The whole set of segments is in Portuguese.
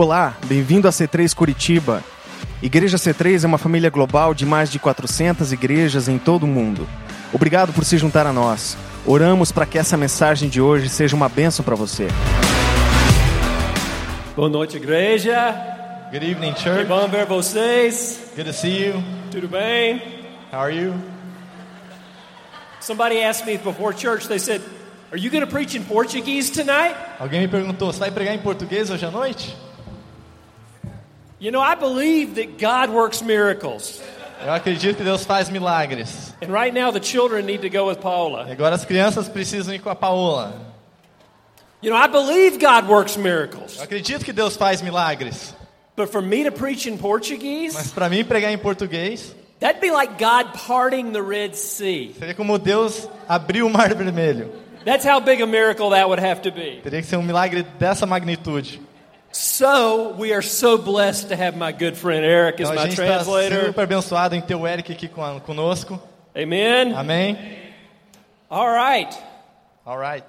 Olá, bem-vindo a C3 Curitiba. Igreja C3 é uma família global de mais de 400 igrejas em todo o mundo. Obrigado por se juntar a nós. Oramos para que essa mensagem de hoje seja uma bênção para você. Boa noite, igreja. Good evening, Que church. bom ver vocês. Good to see you. Tudo bem? How are you? Somebody asked me before church, they said, Are you going to preach in Portuguese tonight? Alguém me perguntou, você vai pregar em português hoje à noite? You know, I believe that God works miracles. Eu acredito que Deus faz milagres. And right now, the children need to go with E agora as crianças precisam ir com a Paola. You know, I believe God works miracles. Eu acredito que Deus faz milagres. But for me to preach in Portuguese, Mas para mim pregar em português that'd be like God parting the Red Sea. seria como Deus abrir o mar vermelho. That's how big a miracle that would have to be. Teria que ser um milagre dessa magnitude. So, we are so blessed to have my good friend Eric as Então my está translator. super abençoado em ter o Eric aqui conosco. Amen. Amém? All right. Alright.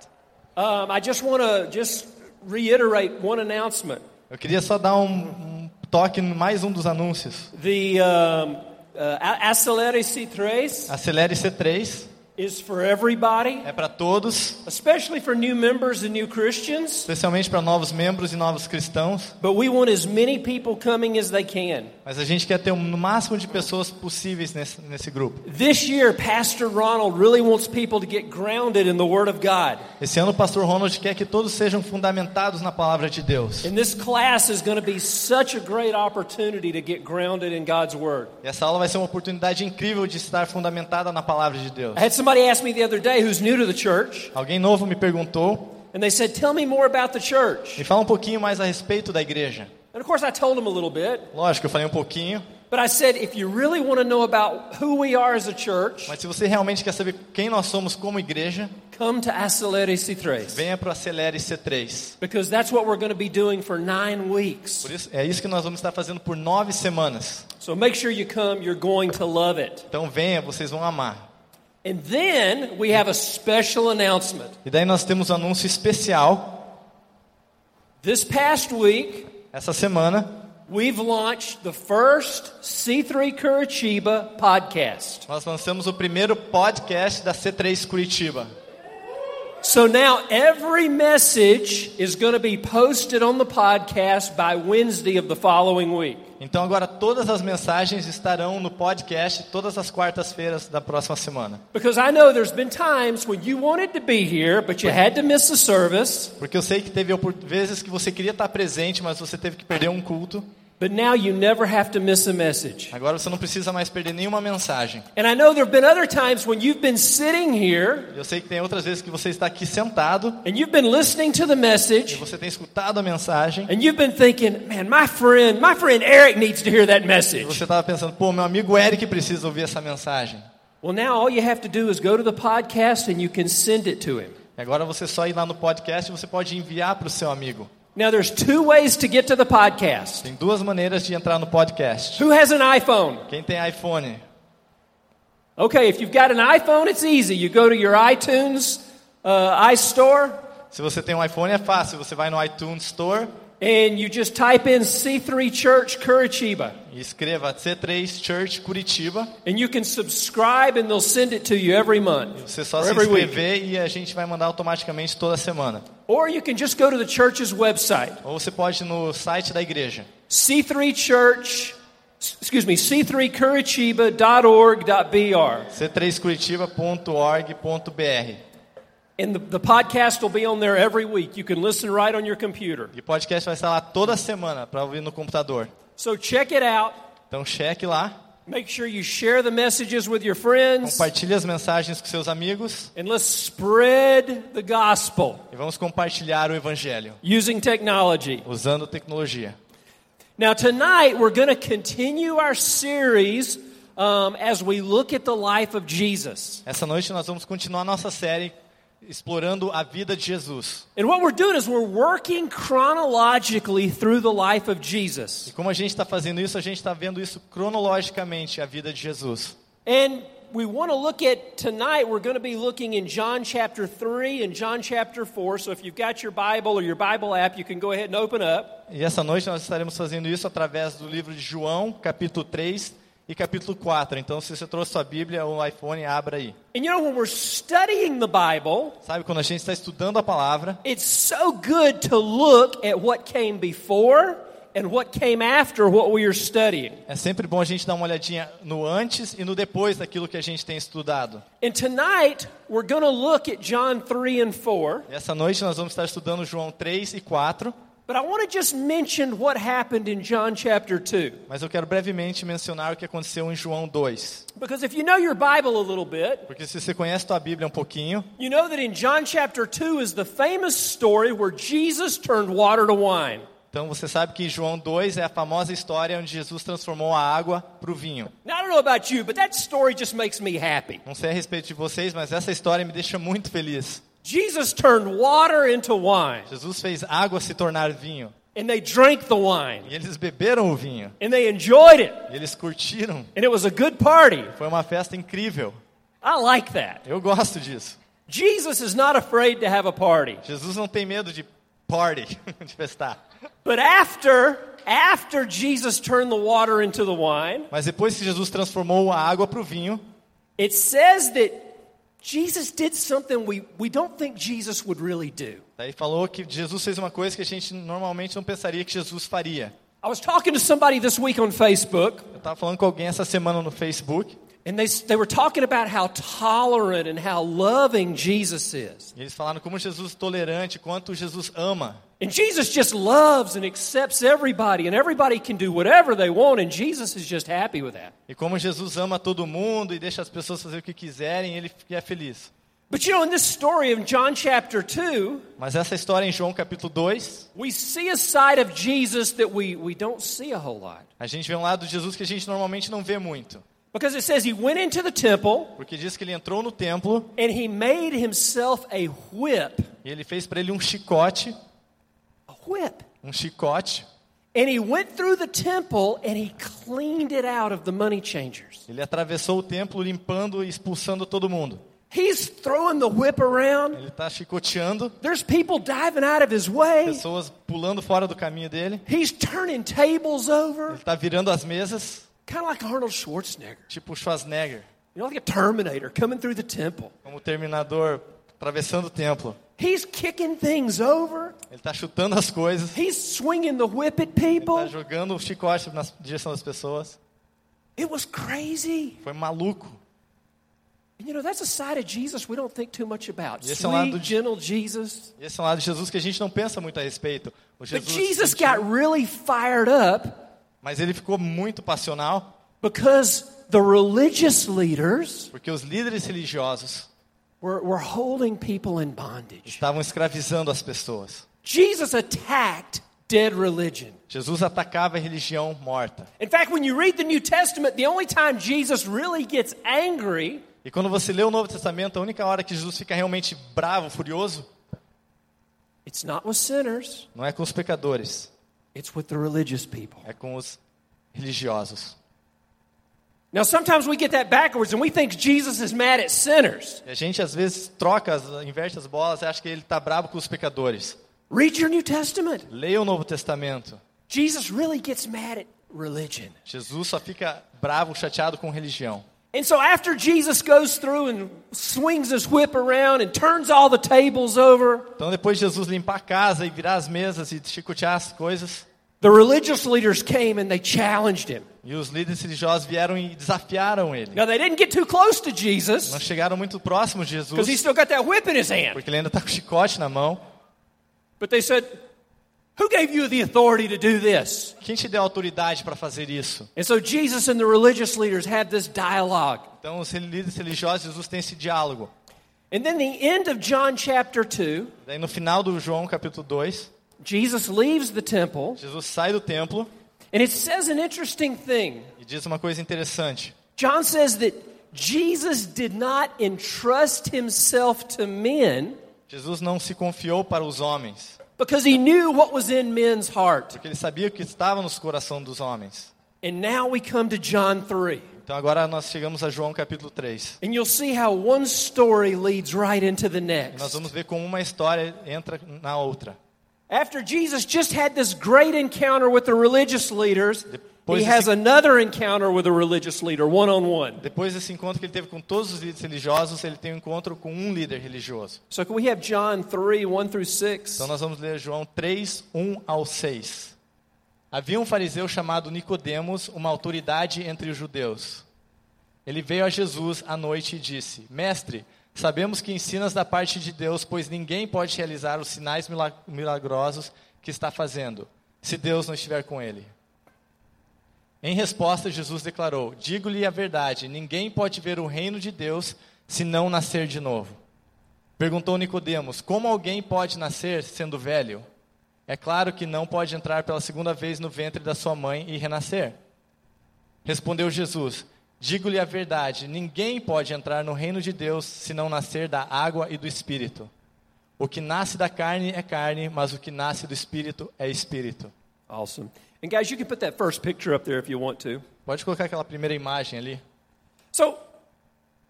Um, I just want to just reiterate one announcement. Eu queria só dar um, um toque em mais um dos anúncios. The um, uh, Acelere C3 Acelere C3 is for everybody, é para todos, especially for new members and new Christians. especialmente para novos membros e novos cristãos. But we want as many people coming as they can. Mas a gente quer ter o máximo de pessoas possíveis nesse, nesse grupo. This year, Pastor Ronald really wants people to get grounded in the Word of God. Esse ano o pastor Ronald quer que todos sejam fundamentados na palavra de Deus. And this class is going to be such a great opportunity to get grounded in God's Word. E essa aula vai ser uma oportunidade incrível de estar fundamentada na palavra de Deus. I had somebody ask me the other day who's new to the church, Alguém novo me perguntou, and they said, Tell me more about the church. me fala um pouquinho mais a respeito da igreja. And of course, I told them a little bit. Lógico, eu falei um pouquinho, But I said, if you really want to know about who we are as a church, mas se você realmente quer saber quem nós somos como igreja, come to Acelere C3. venha para o Acelere C3. Because that's what we're going to be doing for nine weeks. Por isso, é isso que nós vamos estar fazendo por nove semanas. So make sure you come, you're going to love it. Então venha, vocês vão amar. And then we have a special announcement. E daí nós temos um anúncio especial. This past week, Essa semana we've launched the first C3 Curitiba podcast. nós lançamos o primeiro podcast da C3 Curitiba. So now every message is going to be posted on the podcast by Wednesday of the following week. Então agora todas as mensagens estarão no podcast todas as quartas-feiras da próxima semana. Porque eu sei que teve vezes que você queria estar presente, mas você teve que perder um culto. But now you never have to miss a message. Agora você não precisa mais perder nenhuma mensagem. And I know there have been other times when you've been sitting here Eu sei que tem outras vezes que você está aqui sentado and you've been listening to the e message você tem escutado a mensagem and you've been thinking, man, my friend, my friend Eric needs to hear that e message. você estava pensando, pô, meu amigo Eric precisa ouvir essa mensagem. Well, now all you have to do is go to the podcast and you can send it to him. E agora você só ir lá no podcast e você pode enviar para o seu amigo. Now there's two ways to get to the podcast. Tem duas maneiras de entrar no podcast. Who has an iPhone? Quem tem iPhone, Okay, if you've got an iPhone, it's easy. You go to your iTunes uh, iStore se você tem um iPhone é fácil, você vai no iTunes Store and you just type in C3 Church Curitiba. e escreva C3 Church Curitiba. And you can subscribe and they'll send it to you every month Você só se week. inscrever e a gente vai mandar automaticamente toda semana. Or you can just go to the church's website, Ou você pode ir no site da igreja, C3 Church, excuse me, c3curitiba.org.br. c3curitiba.org.br. And the, the podcast will be on there every week. You can listen right on your computer. E o podcast vai estar lá toda semana para ouvir no computador. So check it out. Então cheque lá, Make sure you share the messages with your friends. compartilhe as mensagens com seus amigos And let's spread the gospel e vamos compartilhar o evangelho using technology. usando tecnologia. Now, tonight we're going to continue our series um, as we look at the life of Jesus. Essa noite nós vamos continuar nossa série explorando a vida de Jesus. And what we're doing is we're working chronologically through the life of E Jesus. como a gente está fazendo isso, a gente está vendo isso cronologicamente, a vida de Jesus. And we want to look at tonight, we're going to be looking in John chapter 3 and John chapter 4. So if you've got your Bible or your Bible app, you can go ahead and open up. E essa noite nós estaremos fazendo isso através do livro de João, capítulo 3 e capítulo 4. Então, se você trouxe sua Bíblia ou iPhone, abra aí. And you know, when we're studying the Bible, Sabe, quando a gente está estudando a palavra, it's so good to look at what came before and what came after what we are studying. é sempre bom a gente dar uma olhadinha no antes e no depois daquilo que a gente tem estudado. And tonight, we're going to look at John 3 and 4. E essa noite nós vamos estar estudando João 3 e 4, But I want to just mention what happened in John chapter 2. mas eu quero brevemente mencionar o que aconteceu em João 2. Because if you know your Bible a little bit, Porque se você conhece tua Bíblia um pouquinho, you know that in John chapter 2 is the famous story where Jesus turned water to wine. então você sabe que João 2 é a famosa história onde Jesus transformou a água para o vinho. Now, I don't know about you, but that story just makes me happy. Não sei a respeito de vocês, mas essa história me deixa muito feliz. Jesus turned water into wine, Jesus fez água se tornar vinho. and they drank the wine, E eles beberam o vinho. and they enjoyed it, E eles curtiram. and it was a good party. Foi uma festa incrível. I like that. Eu gosto disso. Jesus is not afraid to have a party. Jesus não tem medo de party, de festar. But after after Jesus turned the water into the wine, Mas depois que Jesus transformou a água para o vinho, it says that Jesus did something we, we don't think Jesus would really do. daí falou que Jesus fez uma coisa que a gente normalmente não pensaria que Jesus faria. I was talking to somebody this week on Facebook, Eu estava falando com alguém essa semana no Facebook, and they, they were talking about how tolerant and how loving Jesus is. e eles falaram como Jesus é tolerante, quanto Jesus ama. And Jesus just loves and accepts everybody, and everybody can do whatever they want, and Jesus is just happy with that. E como Jesus ama todo mundo e deixa as pessoas fazer o que quiserem, ele é feliz. But you know, in this story of John chapter 2, Mas essa história em João capítulo 2, we see a side of Jesus that we, we don't see a whole lot. a gente vê um lado de Jesus que a gente normalmente não vê muito. Because it says he went into the temple Porque diz que ele entrou no templo and he made himself a whip. e ele fez para ele um chicote, A whip. um chicote. And he went through the temple and he cleaned it out of the money changers. Ele atravessou o templo limpando e expulsando todo mundo. He's throwing the whip around. Ele está chicoteando, There's people diving out of his way. pessoas pulando fora do caminho dele. He's turning tables over, Ele está virando as mesas, kind of like Arnold Schwarzenegger. tipo Schwarzenegger, You know, like a Terminator coming through the temple. como o Terminador atravessando o templo. He's kicking things over. Ele está chutando as coisas, He's swinging the whip at está people. jogando o chicote na direção das pessoas. It was crazy. Foi maluco. And you know, that's a side of Jesus we don't think too much about. Esse é um lado Sweet, de- gentle Jesus. Esse é um lado de Jesus que a gente não pensa muito a respeito. O But Jesus Jesus sentiu- got really fired up mas ele ficou muito passional because the religious leaders porque os líderes religiosos were, were holding people in bondage. estavam escravizando as pessoas. Jesus attacked dead religion. Jesus atacava a religião morta. In fact, when you read the New Testament, the only time Jesus really gets angry E quando você lê o Novo Testamento, a única hora que Jesus fica realmente bravo, furioso, It's not with sinners, não é com os pecadores, it's with the religious people. é com os religiosos. Now, sometimes we get that backwards and we think Jesus is mad at sinners. A gente às vezes troca, as- inverte as bolas e acha que ele está bravo com os pecadores. Read your New Testament. Leia o Novo Testamento. Jesus really gets mad at religion. Jesus só fica bravo, chateado com religião. And so, after Jesus goes through and swings his whip around and turns all the tables over, Então depois de Jesus limpar a casa e virar as mesas e chicotear as coisas, the religious leaders came and they challenged him. e os líderes religiosos vieram e desafiaram ele. Now, they didn't get too close to Jesus. Não Jesus chegaram muito próximos de because he still got that whip in his hand. porque ele ainda está com o chicote na mão. But they said, Who gave you the authority to do this? Quem te deu autoridade para fazer isso? And so Jesus and the religious leaders had this dialogue. Então os líderes religiosos, Jesus tem esse diálogo. And then the end of John chapter 2, Daí no final do João capítulo 2, Jesus leaves the temple, Jesus sai do templo and it says an interesting thing. e diz uma coisa interessante. John says that Jesus did not entrust himself to men Jesus não se confiou para os homens, because he knew what was in men's heart. porque ele sabia o que estava nos corações dos homens. And now we come to John 3. Então agora nós chegamos a João capítulo 3. And you'll see how one story leads right into the E nós next. vamos ver como uma história entra na outra. After Jesus just had this great encounter with the religious leaders, Depois he has another encounter with a religious leader, one on one. Depois desse encontro que ele teve com todos os líderes religiosos, ele tem um encontro com um líder religioso. So, can we have John 3 1 through 6? Então nós vamos ler João 3, 1 ao 6. Havia um fariseu chamado Nicodemos, uma autoridade entre os judeus. Ele veio a Jesus à noite e disse: Mestre, sabemos que ensinas da parte de Deus, pois ninguém pode realizar os sinais mila- milagrosos que está fazendo, se Deus não estiver com ele. Em resposta, Jesus declarou: Digo-lhe a verdade, ninguém pode ver o reino de Deus se não nascer de novo. Perguntou Nicodemos: Como alguém pode nascer sendo velho? É claro que não pode entrar pela segunda vez no ventre da sua mãe e renascer. Respondeu Jesus: Digo-lhe a verdade, ninguém pode entrar no reino de Deus se não nascer da água e do espírito. O que nasce da carne é carne, mas o que nasce do espírito é espírito. Awesome. And, guys, you can put that first picture up there if you want to. Pode colocar aquela primeira imagem ali. So,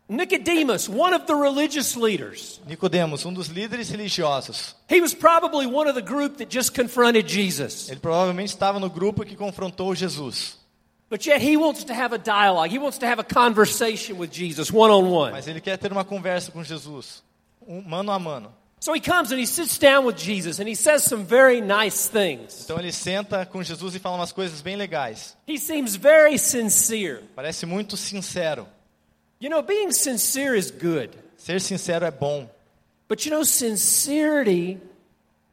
Nicodemus, one of the religious leaders, Nicodemos, um dos líderes religiosos. he was probably one of the group that just confronted Jesus. Ele provavelmente estava no grupo que confrontou Jesus. But yet he wants to have a dialogue. He wants to have a conversation with Jesus one on one. Mas ele quer ter uma conversa com Jesus, um, mano a mano. So he comes and he sits down with Jesus and he says some very nice things. Então ele senta com Jesus e fala umas coisas bem legais. He seems very sincere. Parece muito sincero. You know, being sincere is good. Ser sincero é bom, But you know, sincerity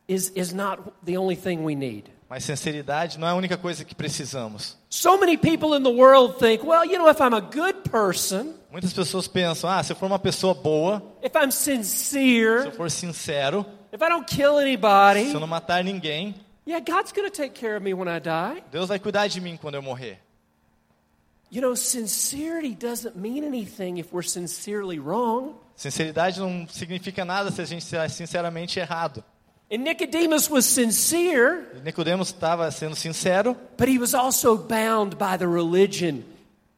is, is not the only thing we need. Mas sinceridade não é a única coisa que precisamos. So many people in the world think, well, you know, if I'm a good person, Muitas pessoas pensam: ah, se eu for uma pessoa boa, if I'm se eu sincere, for sincero, if I don't kill anybody, se eu não matar ninguém, yeah, God's going to take care of me when I die. Deus vai cuidar de mim quando eu morrer. You know, sincerity doesn't mean anything if we're sincerely wrong. Sinceridade não significa nada se a gente é sinceramente errado. And Nicodemus was sincere, Nicodemos estava sendo sincero, but he was also bound by the religion,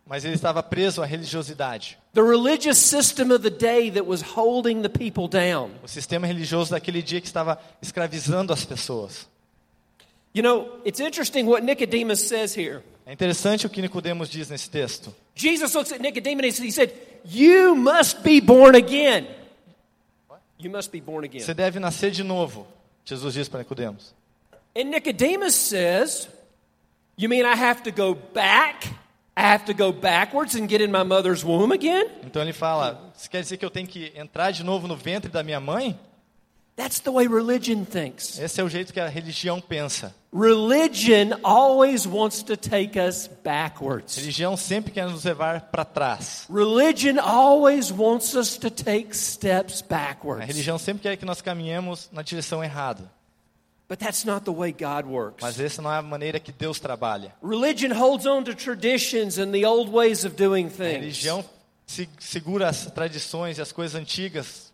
mas ele estava preso à religiosidade. the religious system of the day that was holding the people down. O sistema religioso daquele dia que estava escravizando as pessoas. You know, it's interesting what Nicodemus says here. É interessante o que Nicodemos diz nesse texto. Jesus looks at Nicodemus and he said, You must be born again. You must be born again. Você deve nascer de novo, Jesus diz para Nicodemos. And Nicodemus says, You mean I have to go back? I have to go backwards and get in my mother's womb again? Então ele fala: "Isso quer dizer que eu tenho que entrar de novo no ventre da minha mãe?" That's the way religion thinks. Esse é o jeito que a religião pensa. Religion always wants to take us backwards. Religião sempre quer nos levar para trás. Religion always wants us to take steps A backwards. religião sempre quer que nós caminhemos na direção errada. But that's not the way God works. Mas essa não é a maneira que Deus trabalha. Religion holds on to traditions and the old ways of doing A things. religião se- segura as tradições e as coisas antigas.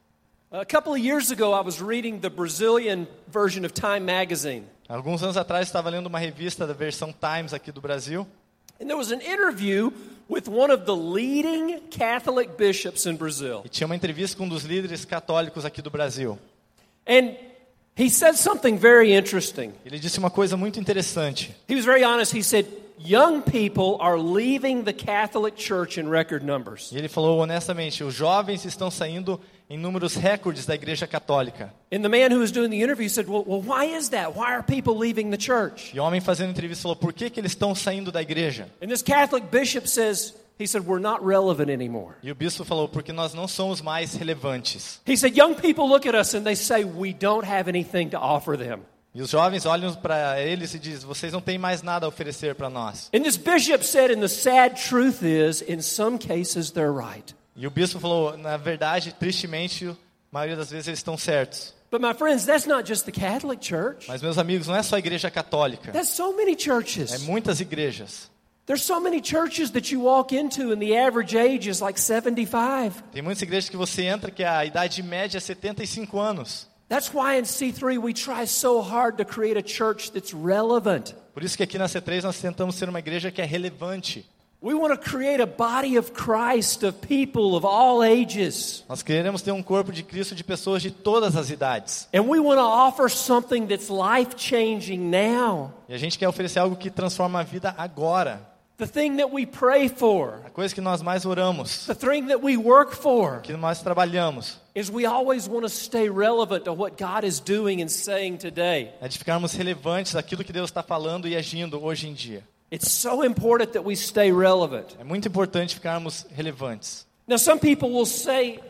A couple of years ago, I was reading the Brazilian version of Time magazine. Alguns anos atrás estava lendo uma revista da versão Times aqui do Brasil. And there was an interview with one of the leading Catholic bishops in Brazil. E tinha uma entrevista com um dos líderes católicos aqui do Brasil. And he said something very interesting. Ele disse uma coisa muito interessante. He was very honest. He said, Young people are leaving the Catholic Church in record numbers. E ele falou honestamente: os jovens estão saindo em números recordes da Igreja Católica. And the man who was doing the interview said, Well, well why is that? Why are people leaving the church? E o homem fazendo a entrevista falou: por que, que eles estão saindo da igreja? And this Catholic bishop says, He said, We're not relevant anymore. E o bispo falou: porque nós não somos mais relevantes. He said, Young people look at us and they say, We don't have anything to offer them. E os jovens olham para eles e dizem: vocês não têm mais nada a oferecer para nós. And this bishop said, And the sad truth is, in some cases, they're right. E o bispo falou: na verdade, tristemente, a maioria das vezes eles estão certos. But my friends, that's not just the Catholic Church. Mas, meus amigos, não é só a igreja católica, That's so many é churches. muitas igrejas. There's so many churches that you walk into and the average age is like 75. Tem muitas igrejas que você entra que a idade média é 75 anos. That's why in C3 we try so hard to create a church that's relevant. Por isso que aqui na C3 nós tentamos ser uma igreja que é relevante. We want to create a body of Christ of people of all ages. Nós queremos ter um corpo de Cristo de pessoas de todas as idades. And we want to offer something that's life changing now. E a gente quer oferecer algo que transforma a vida agora. The thing that we pray for, A coisa que nós mais oramos, the thing that we work for, que nós trabalhamos, is we always want to stay relevant to what God is doing and saying today. é de ficarmos relevantes daquilo que Deus está falando e agindo hoje em dia. It's so important that we stay relevant. É muito importante ficarmos relevantes. Now, some people will say,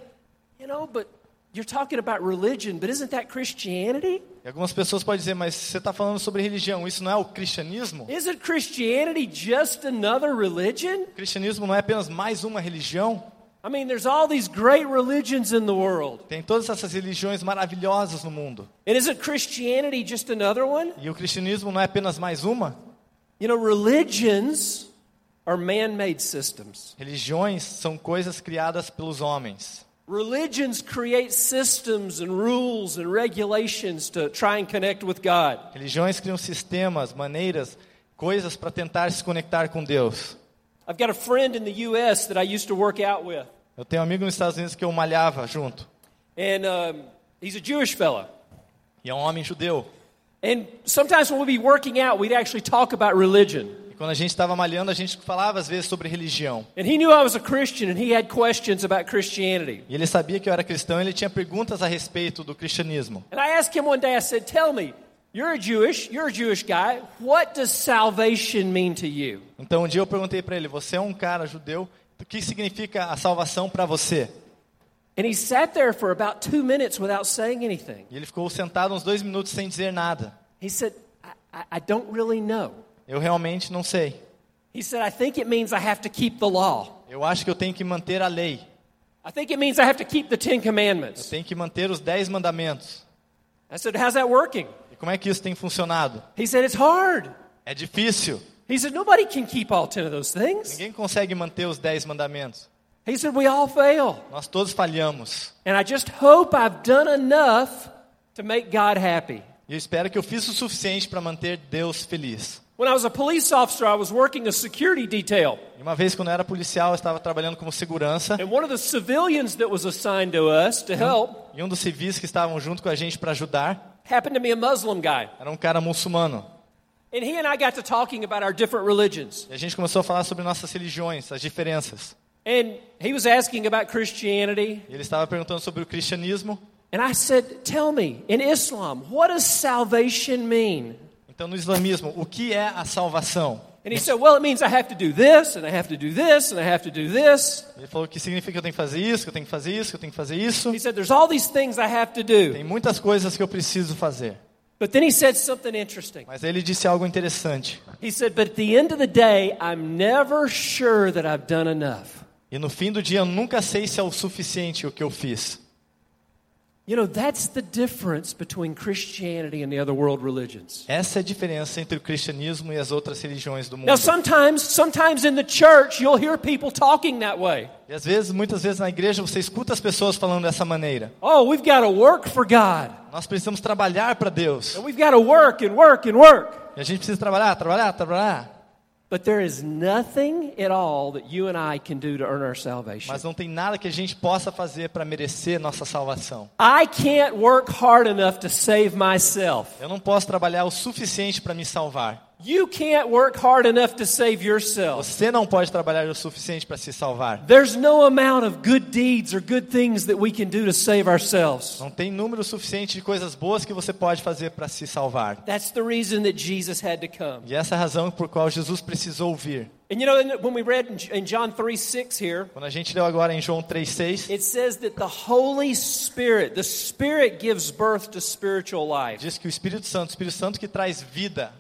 you know, but you're talking about religion, but isn't that Christianity? E algumas pessoas podem dizer, mas você está falando sobre religião, isso não é o cristianismo? Isn't Christianity just another religion? O cristianismo não é apenas mais uma religião? I mean, there's all these great religions in the world. Tem todas essas religiões maravilhosas no mundo. And isn't Christianity just another one? E o cristianismo não é apenas mais uma? You know, religions are man made systems. Religiões são coisas criadas pelos homens. Religions create systems and rules and regulations to try and connect with God. Religiões criam sistemas, maneiras, coisas para tentar se conectar com Deus. I've got a friend in the U.S. that I used to work out with, Eu tenho um amigo nos Estados Unidos que eu malhava junto. and um, he's a Jewish. E é um homem judeu. And sometimes when we'd be working out, we'd actually talk about religion. E quando a gente estava malhando, a gente falava às vezes sobre religião. And he knew I was a Christian, and he had questions about Christianity. E ele sabia que eu era cristão e ele tinha perguntas a respeito do cristianismo. And I asked him one day, I said, Tell me, you're a Jewish, you're a Jewish guy. What does salvation mean to you? Então um dia eu perguntei para ele: Você é um cara judeu? O que significa a salvação para você? And he sat there for about two minutes without saying anything. E ele ficou sentado uns dois minutos sem dizer nada. He said, I, I don't really know. Eu realmente não sei. He said, I think it means I have to keep the law. Eu acho que eu tenho que manter a lei. I think it means I have to keep the Ten Eu Commandments. tenho que manter os dez mandamentos. I said, How's that working? E como é que isso tem funcionado? He said, It's hard. É difícil. He said, Nobody can keep all ten of those things. Ninguém consegue manter os dez mandamentos. He said, We all fail. Nós todos falhamos. And I just hope I've done enough to make God happy. E eu espero que eu fiz o suficiente para manter Deus feliz. When I was a police officer, I was working a security detail. Uma vez, quando eu era policial, eu estava trabalhando como segurança. And one of the civilians that was assigned to us to help E um dos civis que estavam junto com a gente para ajudar happened to be a Muslim guy. era um cara muçulmano. And he and I got to talking about our different religions. E a gente começou a falar sobre nossas religiões, as diferenças. And he was asking about Christianity. E ele estava perguntando sobre o cristianismo. And I said, Tell me, in Islam, what does salvation mean? Então, no islamismo, o que é a salvação? And he said, Well, it means I have to do this, and I have to do this, and I have to do this. Ele falou que significa que eu tenho que fazer isso, que eu tenho que fazer isso, que eu tenho que fazer isso. He said, There's all these things I have to do. Tem muitas coisas que eu preciso fazer. But then he said something interesting. Mas ele disse algo interessante. He said, But at the end of the day, I'm never sure that I've done enough. E no fim do dia, eu nunca sei se é o suficiente o que eu fiz. You know, that's the difference between Christianity and the other world religions. Essa é a diferença entre o cristianismo e as outras religiões do mundo. Now, sometimes, sometimes in the church, you'll hear people talking that way. E às vezes, muitas vezes na igreja, você escuta as pessoas falando dessa maneira. Oh, we've got to work for God. Nós precisamos trabalhar para Deus. And we've got to work and work and work. E a gente precisa trabalhar, trabalhar, trabalhar. But there is nothing at all that you and I can do to earn our salvation. Mas não tem nada que a gente possa fazer para merecer nossa salvação. I can't work hard enough to save myself. Eu não posso trabalhar o suficiente para me salvar. You can't work hard enough to save yourself. Você não pode trabalhar o suficiente para se salvar. There's no amount of good deeds or good things that we can do to save ourselves. Não tem número suficiente de coisas boas que você pode fazer para se salvar. That's the reason that Jesus had to come. E essa é a razão por qual Jesus precisou vir. And you know, when we read in- John 3 6 here, Quando a gente leu agora em João 3,6, it says that the Holy Spirit, the Spirit gives birth to spiritual life. diz que o Espírito Santo, o Espírito Santo que traz vida,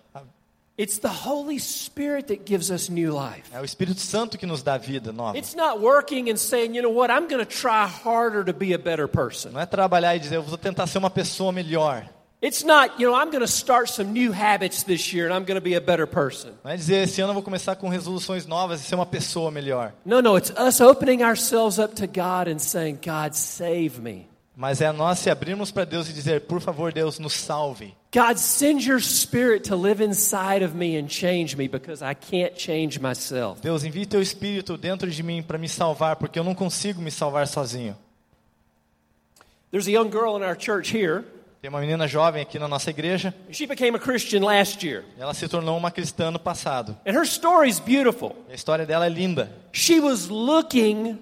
It's the Holy Spirit that gives us new life. é o Espírito Santo que nos dá vida nova. It's not working and saying, you know what, I'm going to try harder to be a better person. Não é trabalhar e dizer, eu vou tentar ser uma pessoa melhor. It's not, you know, I'm going to start some new habits this year and I'm going to be a better person. Não é dizer, esse ano eu vou começar com resoluções novas e ser uma pessoa melhor. No, no, it's us opening ourselves up to God and saying, God, save me. Mas é nós se abrirmos para Deus e dizer, por favor, Deus, nos salve. God, send your spirit to live inside of me and change me because I can't change myself. Deus, envie teu espírito dentro de mim para me salvar, porque eu não consigo me salvar sozinho. There's a young girl in our church here. Tem uma menina jovem aqui na nossa igreja, She became a Christian last year. ela se tornou uma cristã no passado. And her story is beautiful. A história dela é linda. She was looking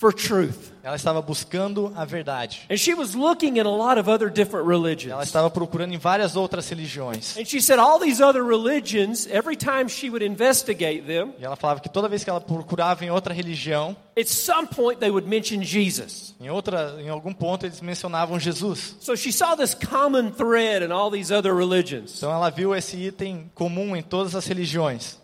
for truth. Ela estava buscando a verdade. And she was looking in a lot of other different Ela religions. estava procurando em várias outras religiões. And she said all these other religions, every time she would investigate them, E ela falava que toda vez que ela procurava em outra religião, at some point they would mention Jesus. em outra, em algum ponto eles mencionavam Jesus. So she saw this common thread in all these other religions. Então ela viu esse item comum em todas as religiões.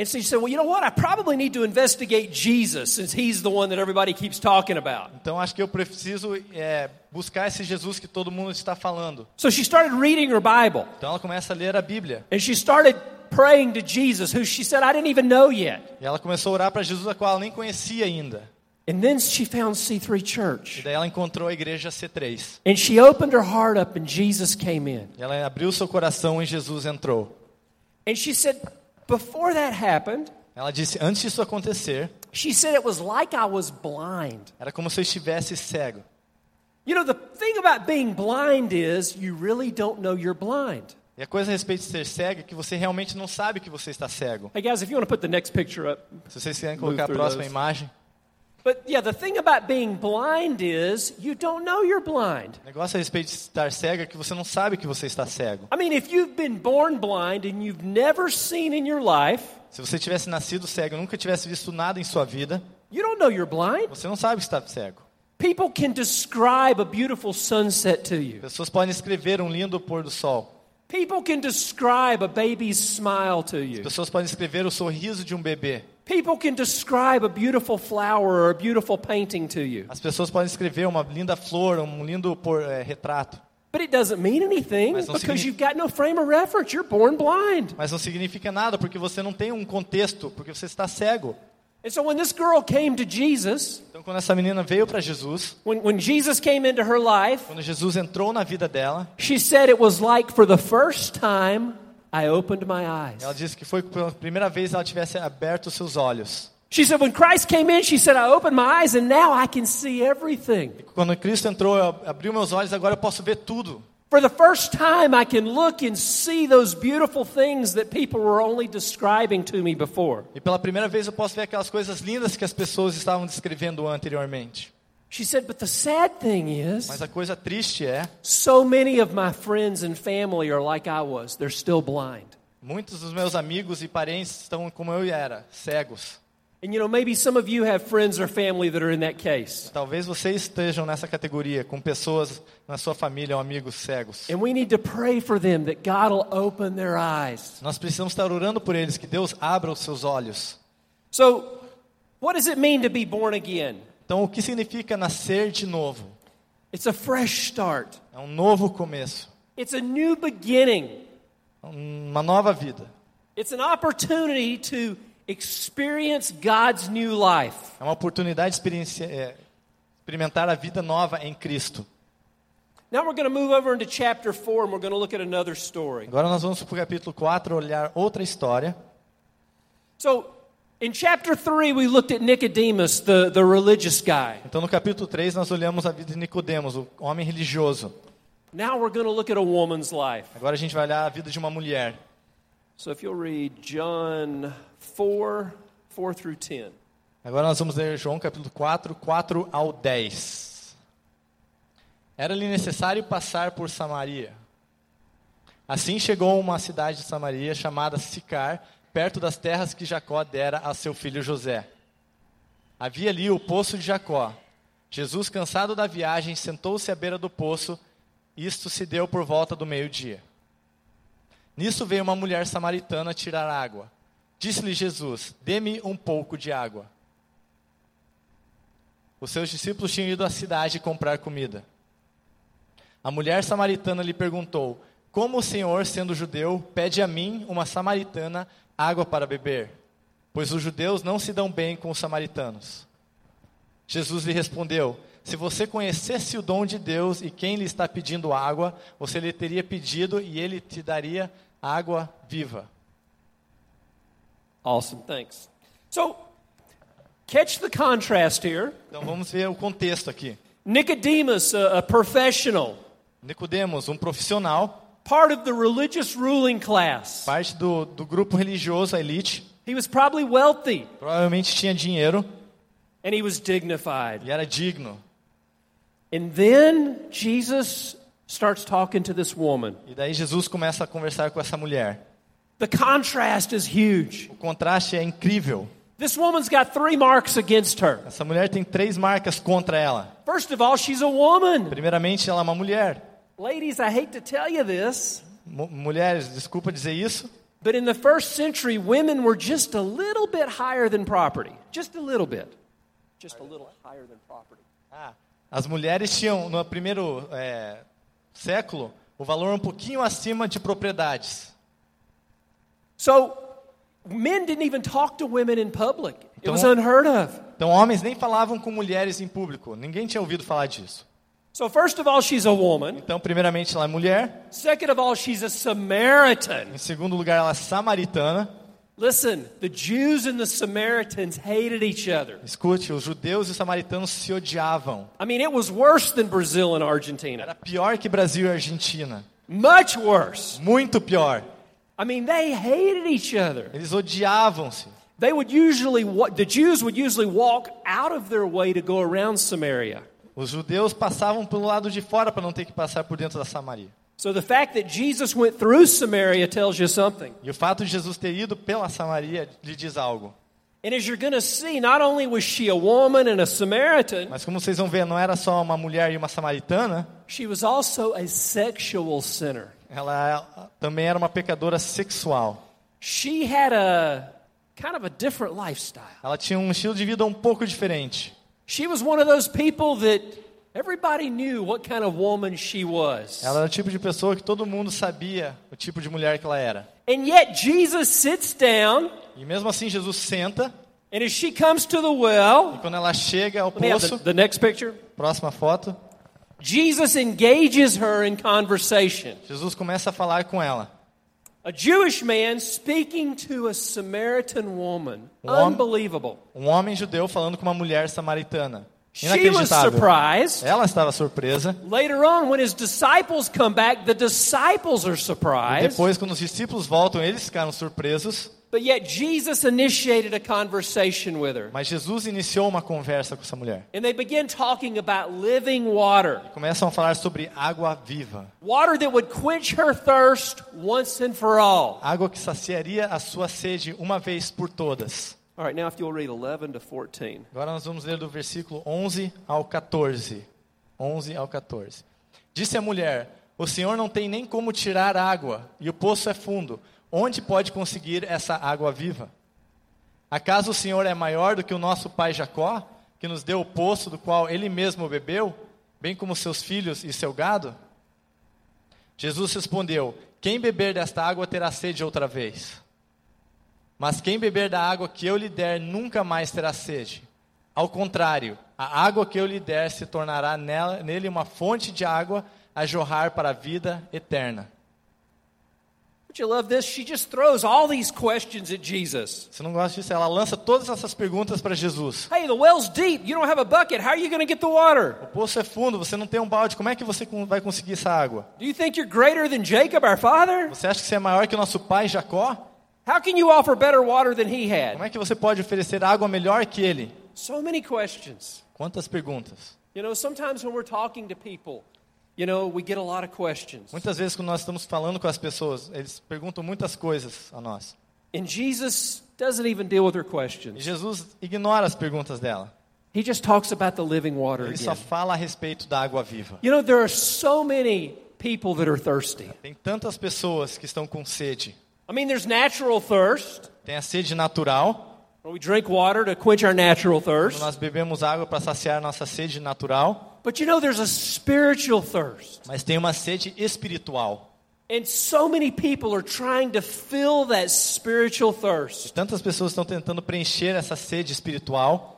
And so she said, Well, you know what? I probably need to investigate Jesus since he's the one that everybody keeps talking about. Então acho que eu preciso é, buscar esse Jesus que todo mundo está falando. So she started reading her Bible. Então ela começa a ler a Bíblia. And she started praying to Jesus, who she said, I didn't even know yet. E ela começou a orar para Jesus, a qual ela nem conhecia ainda. And then she found C3 E Church. daí ela encontrou a igreja C3. And she opened her heart up, and Jesus came in. E ela abriu seu coração e Jesus entrou. And she said, Before that happened, Ela disse: Antes disso acontecer, she said it was like I was blind. era como se eu estivesse cego. You know, the thing about being blind is you really don't know you're blind. E a coisa a respeito de ser cego é que você realmente não sabe que você está cego. Hey, guys, if you want to put the next picture up. Se vocês quiserem colocar a próxima those. imagem. But yeah, the thing about being blind is you don't know you're blind. O negócio a respeito de estar cego é que você não sabe que você está cego. I mean, if you've been born blind and you've never seen in your life, Se você tivesse nascido cego nunca tivesse visto nada em sua vida, you don't know you're blind. você não sabe que está cego. People can describe a beautiful sunset to you. Pessoas podem escrever um lindo pôr do sol. People can describe a baby's smile to you. Pessoas podem escrever o sorriso de um bebê. People can describe a beautiful flower or a beautiful painting to you. As pessoas podem escrever uma linda flor, um lindo por, é, retrato. But it doesn't mean anything because significa- you've got no frame of reference. You're born blind. Mas não significa nada porque você não tem um contexto, porque você está cego. And so when this girl came to Jesus, Então, quando essa menina veio para Jesus, when, when Jesus came into her life, quando Jesus entrou na vida dela, she said it was like for the first time I opened my eyes. ela disse que foi pela primeira vez ela tivesse aberto os seus olhos. She said, when Christ came in, she said, I opened my eyes and now I can see everything. Quando Cristo entrou, eu abri meus olhos, agora eu posso ver tudo. For the first time, I can look and see those beautiful things that people were only describing to me before. E pela primeira vez eu posso ver aquelas coisas lindas que as pessoas estavam descrevendo anteriormente. She said, but the sad thing is, Mas a coisa triste é, so many of my friends and family are like I was. They're still blind. muitos dos meus amigos e parentes estão como eu era, cegos. And you know, maybe some of you have friends or family that are in that case. Talvez vocês estejam nessa categoria, com pessoas na sua família ou amigos cegos. And we need to pray for them that God will open their eyes. Nós precisamos estar orando por eles, que Deus abra os seus olhos. So, what does it mean to be born again? Então, o que significa nascer de novo? It's a fresh start. É um novo começo, It's a new beginning. é uma nova vida. It's an opportunity to experience God's new life. É uma oportunidade de é, experimentar a vida nova em Cristo. Now we're going to move over into chapter 4 and we're going to look at another story. Agora nós vamos para o capítulo 4 olhar outra história. So, in chapter 3 we looked at Nicodemus, the, the religious guy. Então, no capítulo 3, nós olhamos a vida de Nicodemos, o homem religioso. Now we're going to look at a woman's life. Agora a gente vai olhar a vida de uma mulher. So if you'll read John 4 4 through 10. Agora nós vamos ler João capítulo 4, 4 ao 10. Era-lhe necessário passar por Samaria. Assim chegou a uma cidade de Samaria chamada Sicar, perto das terras que Jacó dera a seu filho José. Havia ali o poço de Jacó. Jesus, cansado da viagem, sentou-se à beira do poço. Isto se deu por volta do meio-dia. Nisso veio uma mulher samaritana tirar água. Disse-lhe Jesus: Dê-me um pouco de água. Os seus discípulos tinham ido à cidade comprar comida. A mulher samaritana lhe perguntou: Como o Senhor, sendo judeu, pede a mim, uma samaritana, água para beber? Pois os judeus não se dão bem com os samaritanos. Jesus lhe respondeu: se você conhecesse o dom de Deus e quem lhe está pedindo água, você lhe teria pedido e ele te daria água viva. Awesome, thanks. So, catch the contrast here. Então vamos ver o contexto aqui. Nicodemus, a, a professional, Nicodemos, um profissional, part of the religious ruling class. parte do, do grupo religioso, a elite, He was probably wealthy provavelmente tinha dinheiro and he was dignified. e era digno. And then Jesus starts talking to this woman. E daí Jesus começa a conversar com essa mulher. The contrast is huge. O contraste é incrível. This woman's got three marks against her. Essa mulher tem três marcas contra ela. First of all, she's a woman. Primeiramente, ela é uma mulher. Ladies, I hate to tell you this, Mu- mulheres, desculpa dizer isso, but in the first century, women were just a little bit higher than property. Just a little bit. Just a little higher than property. Ah, as mulheres tinham, no primeiro é, século, o valor um pouquinho acima de propriedades. So, men didn't even talk to women in public. It was Então- unheard of. Então, homens nem falavam com mulheres em público. Ninguém tinha ouvido falar disso. So, first of all, she's a woman. Então, primeiramente, ela é mulher. Second of all, she's a Samaritan. Em segundo lugar, ela é samaritana. Listen, the Jews and the Samaritans hated each other. Escute, os judeus e os samaritanos se odiavam. I mean, it was worse than Brazil and Argentina. Era pior que Brasil e Argentina. Much worse. Muito pior. I mean, they hated each other. Eles odiavam-se. They would usually, the Jews would usually walk out of their way to go around Samaria. Os judeus passavam pelo lado de fora para não ter que passar por dentro da Samaria. So the fact that Jesus went through Samaria tells you something. E o fato de Jesus ter ido pela Samaria lhe diz algo. And as you're going to see, not only was she a woman and a Samaritan, Mas como vocês vão ver, não era só uma mulher e uma samaritana, she was also a sexual sinner. ela também era uma pecadora sexual. She had a kind of a different lifestyle. Ela tinha um estilo de vida um pouco diferente. She was one of those people that everybody knew what kind of woman she was. Ela era o tipo de pessoa que todo mundo sabia o tipo de mulher que ela era. And yet Jesus sits down, E mesmo assim Jesus senta, and as she comes to the well, e quando ela chega ao poço, the, the next picture. próxima foto, Jesus engages her in conversation. Jesus começa a falar com ela. A Jewish man speaking to a Samaritan woman. Woman- Unbelievable. Um homem judeu falando com uma mulher samaritana. Inacreditável. Ela estava surpresa. Later on, when his disciples come back, the disciples are E surprised. depois, quando os discípulos voltam, eles ficaram surpresos. But yet, Jesus initiated a conversation with her. Mas Jesus iniciou uma conversa com essa mulher. And they begin talking about living water. Começam a falar sobre água viva. Water that would quench her thirst once and for all. Água que saciaria a sua sede uma vez por todas. All right, now if you'll read 11 to 14. Agora nós vamos ler do versículo 11 ao 14. 11 ao 14. Disse a mulher: O Senhor não tem nem como tirar água, e o poço é fundo. Onde pode conseguir essa água viva? Acaso o Senhor é maior do que o nosso pai Jacó, que nos deu o poço do qual ele mesmo bebeu, bem como seus filhos e seu gado? Jesus respondeu: Quem beber desta água terá sede outra vez. Mas quem beber da água que eu lhe der nunca mais terá sede. Ao contrário, a água que eu lhe der se tornará nela, nele uma fonte de água a jorrar para a vida eterna. Don't you love this? She just throws all these questions at Jesus. Você não gosta disso? Ela lança todas essas perguntas para Jesus. Hey, the well's deep. You don't have a bucket. How are you going to get the water? O poço é fundo, você não tem um balde, como é que você vai conseguir essa água? Do you think you're greater than Jacob, our father? Você acha que você é maior que o nosso pai Jacó? How can you offer better water than he Como had? é que você pode oferecer água melhor que ele? So many questions. Quantas perguntas? You know, sometimes when we're talking to people, you know, we get a lot of questions. Muitas vezes quando nós estamos falando com as pessoas, eles perguntam muitas coisas a nós. And Jesus doesn't even deal with their E questions. Jesus ignora as perguntas dela. He just talks about the living water Ele só again. fala a respeito da água viva. You know, there are so many people that are thirsty. Tem tantas pessoas que estão com sede. I mean, there's natural thirst. Tem a sede natural, We drink water to quench our natural thirst. nós bebemos água para saciar nossa sede natural, But you know, there's a spiritual thirst. mas tem uma sede espiritual. And so many people are trying to fill that spiritual thirst. Tantas pessoas estão tentando preencher essa sede espiritual.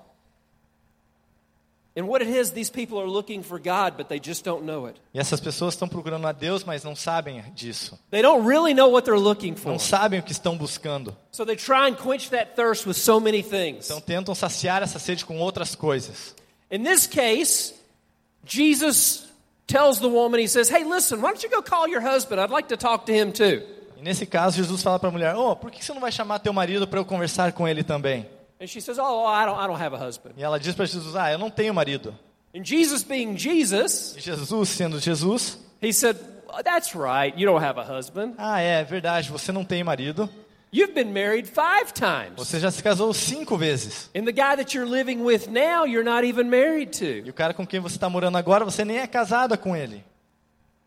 And what it is, these people are looking for God, but they just don't know it. E essas pessoas estão procurando a Deus, mas não sabem disso. They don't really know what they're looking for. Não sabem o que estão buscando. So they try and quench that thirst with so many things. Então tentam saciar essa sede com outras coisas. In this case, Jesus tells the woman, he says, Hey, listen, why don't you go call your husband? I'd like to talk to him too. E nesse caso, Jesus fala para a mulher: "Oh, por que você não vai chamar teu marido para eu conversar com ele também?" And she says, Oh, I don't, I don't have a husband. E ela diz para Jesus: "Ah, eu não tenho marido." And Jesus, being Jesus, E Jesus, sendo Jesus, he said, "Well, That's right, you don't have a husband. "Ah, é verdade, você não tem marido. You've been married five times. Você já se casou cinco vezes. And the guy that you're living with now, you're not even married E to. o cara com quem você está morando agora, você nem é casada com ele."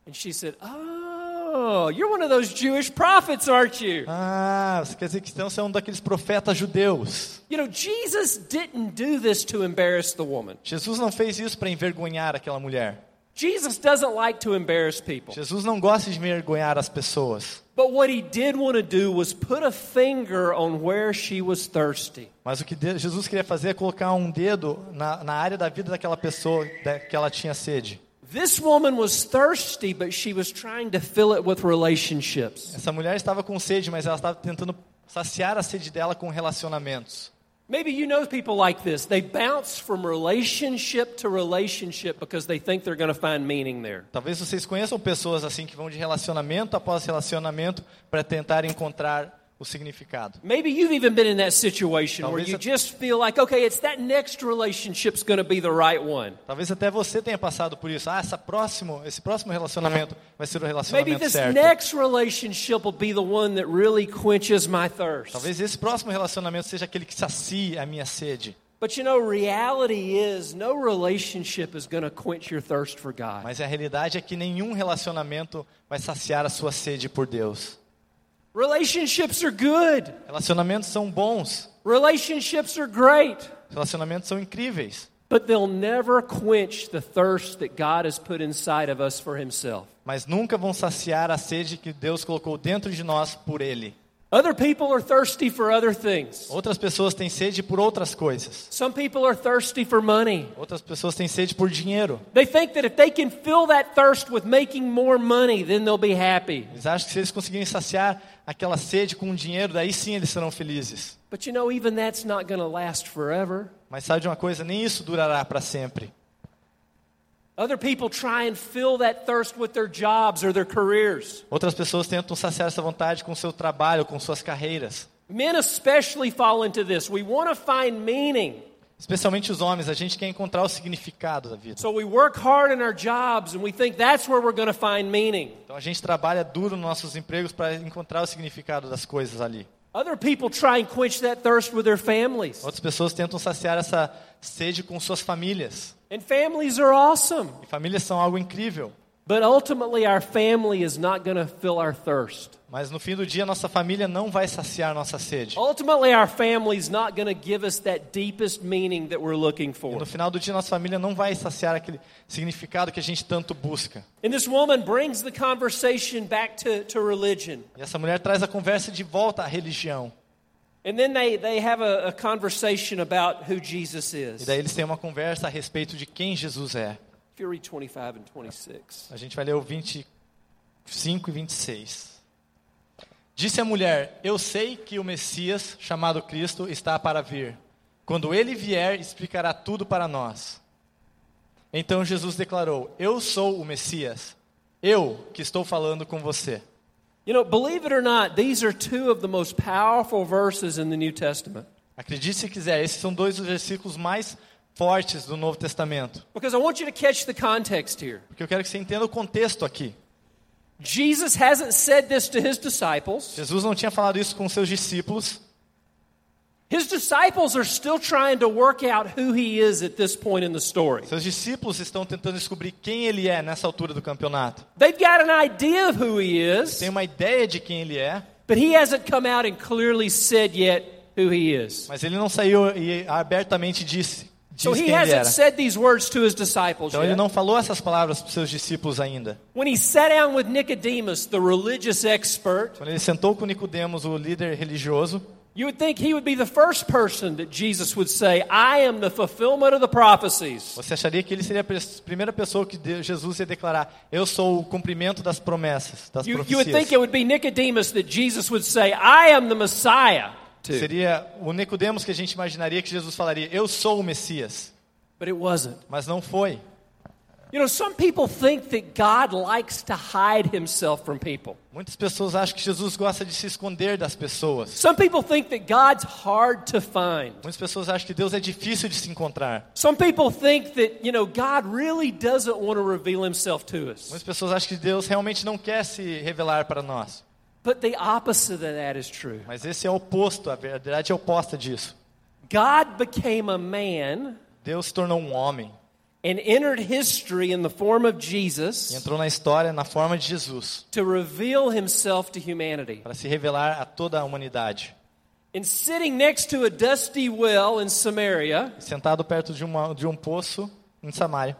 And she said, Oh, you're one of those Jewish prophets, aren't you? Ah, você quer dizer que então você é um daqueles profetas judeus. You know, Jesus didn't do this to embarrass the woman. Jesus não fez isso para envergonhar aquela mulher. Jesus doesn't like to embarrass people. Jesus não gosta de envergonhar as pessoas. But what he did want to do was put a finger on where she was thirsty. Mas o que Jesus queria fazer é colocar um dedo na, na área da vida daquela pessoa da, que ela tinha sede. This woman was thirsty, but she was trying to fill it with relationships. Essa mulher estava com sede, mas ela estava tentando saciar a sede dela com relacionamentos. Maybe you know people like this. They bounce from relationship to relationship because they think they're going to find meaning there. Talvez vocês conheçam pessoas assim que vão de relacionamento após relacionamento para tentar encontrar o significado. Maybe you've even been in that situation where Talvez you a- just feel like, okay, it's that next relationship's going to be the right one. Talvez até você tenha passado por isso. Ah, essa próximo, esse próximo relacionamento vai ser o Maybe relacionamento this certo. next relationship will be the one that really quenches my thirst. Talvez esse próximo relacionamento seja aquele que sacie a minha sede. But you know, reality is no relationship is going to quench your thirst for God. Mas a realidade é que nenhum relacionamento vai saciar a sua sede por Deus. Relationships are good. Relacionamentos são bons, Relationships are great. relacionamentos são incríveis, But they'll never quench the thirst that God has put inside of us for Himself. mas nunca vão saciar a sede que Deus colocou dentro de nós por Ele. Other people are thirsty for other things. Outras pessoas têm sede por outras coisas. Some people are thirsty for money. Outras pessoas têm sede por dinheiro. They think that if they can fill that thirst with making more money, then they'll be happy. Eles acham que se eles conseguirem saciar aquela sede com dinheiro, daí sim eles serão felizes. But you know, even that's not going to last forever. Mas sabe de uma coisa? Nem isso durará para sempre. Other people try and fill that thirst with their jobs or their careers. Outras pessoas tentam saciar essa vontade com seu trabalho, com suas carreiras. Men especially fall into this. We want to find meaning. Especialmente os homens, a gente quer encontrar o significado da vida. So we work hard in our jobs and we think that's where we're going to find meaning. Então a gente trabalha duro nos nossos empregos para encontrar o significado das coisas ali. Other people try and quench that thirst with their families. Outras pessoas tentam saciar essa sede com suas famílias. And families are awesome. E famílias são algo incrível. But ultimately, our family is not going to fill our thirst. Mas no fim do dia, nossa família não vai saciar nossa sede. Ultimately, our family is not going to give us that deepest meaning that we're looking E for. no final do dia, nossa família não vai saciar aquele significado que a gente tanto busca. And this woman brings the conversation back to, to religion. E essa mulher traz a conversa de volta à religião. And then they, they have a, a conversation about who Jesus E is. daí eles têm uma conversa a respeito de quem Jesus é. If you read 25 and 26. A gente vai ler o 25 e 26. Disse a mulher: Eu sei que o Messias, chamado Cristo, está para vir. Quando ele vier, explicará tudo para nós. Então Jesus declarou: Eu sou o Messias. Eu que estou falando com você. You know, believe it or not, these are two of the most powerful verses in the New Testament. Acredite se quiser, esses são dois dos versículos mais fortes do Novo Testamento. Because I want you to catch the context here. Porque eu quero que você entenda o contexto aqui. Jesus hasn't said this to his disciples. Jesus não tinha falado isso com seus discípulos. His disciples are still trying to work out who he is at this point in the story. Seus discípulos estão tentando descobrir quem ele é nessa altura do campeonato. They've got an idea of who he is, Tem uma ideia de quem ele é, but he hasn't come out and clearly said yet who he is. mas ele não saiu e abertamente disse, So he ele hasn't said these words to his disciples Então ele yet. não falou essas palavras para os seus discípulos ainda. When he sat down with Nicodemus, the religious expert, Quando ele sentou com Nicodemos, o líder religioso, You would think he would be the first person that Jesus would say, I am the fulfillment of the prophecies. Você acharia que ele seria a primeira pessoa que Jesus ia declarar: Eu sou o cumprimento das promessas, das You, you would think profecias. it would be Nicodemus that Jesus would say, I am the Messiah to. Seria o Nicodemos que a gente imaginaria que Jesus falaria: Eu sou o Messias. But it wasn't. Mas não foi. You know, some people think that God likes to hide himself from people. Muitas pessoas acham que Jesus gosta de se esconder das pessoas. Some people think that God's hard to find. Muitas pessoas acham que Deus é difícil de se encontrar. Some people think that, you know, God really doesn't want to reveal himself to us. Muitas pessoas acham que Deus realmente não quer se revelar para nós. But the opposite of that is true. Mas esse é o oposto, a verdade é oposta disso. God became a man Deus se tornou um homem and entered history in the form of e Jesus entrou na história na forma de Jesus to reveal himself to humanity. para se revelar a toda a humanidade. And sitting next to a dusty well in Samaria, Sentado perto de, uma, de um poço em Samaria,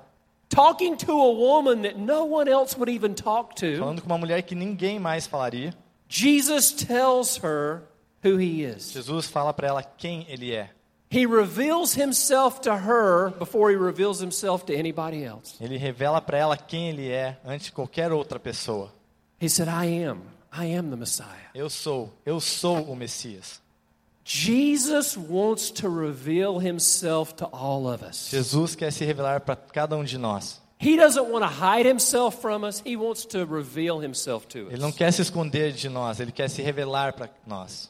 talking to a woman that no one else would even talk to, falando com uma mulher que ninguém mais falaria, Jesus tells her who he is. Jesus fala para ela quem ele é. He reveals himself to her before he reveals himself to anybody else. Ele revela para ela quem ele é antes de qualquer outra pessoa. He said, I am. I am the Messiah. Eu sou, eu sou o Messias. Jesus wants to reveal himself to all of us. Jesus quer se revelar para cada um de nós. He doesn't want to hide himself from us, he wants to reveal himself to Ele não us. quer se esconder de nós, ele quer se revelar para nós.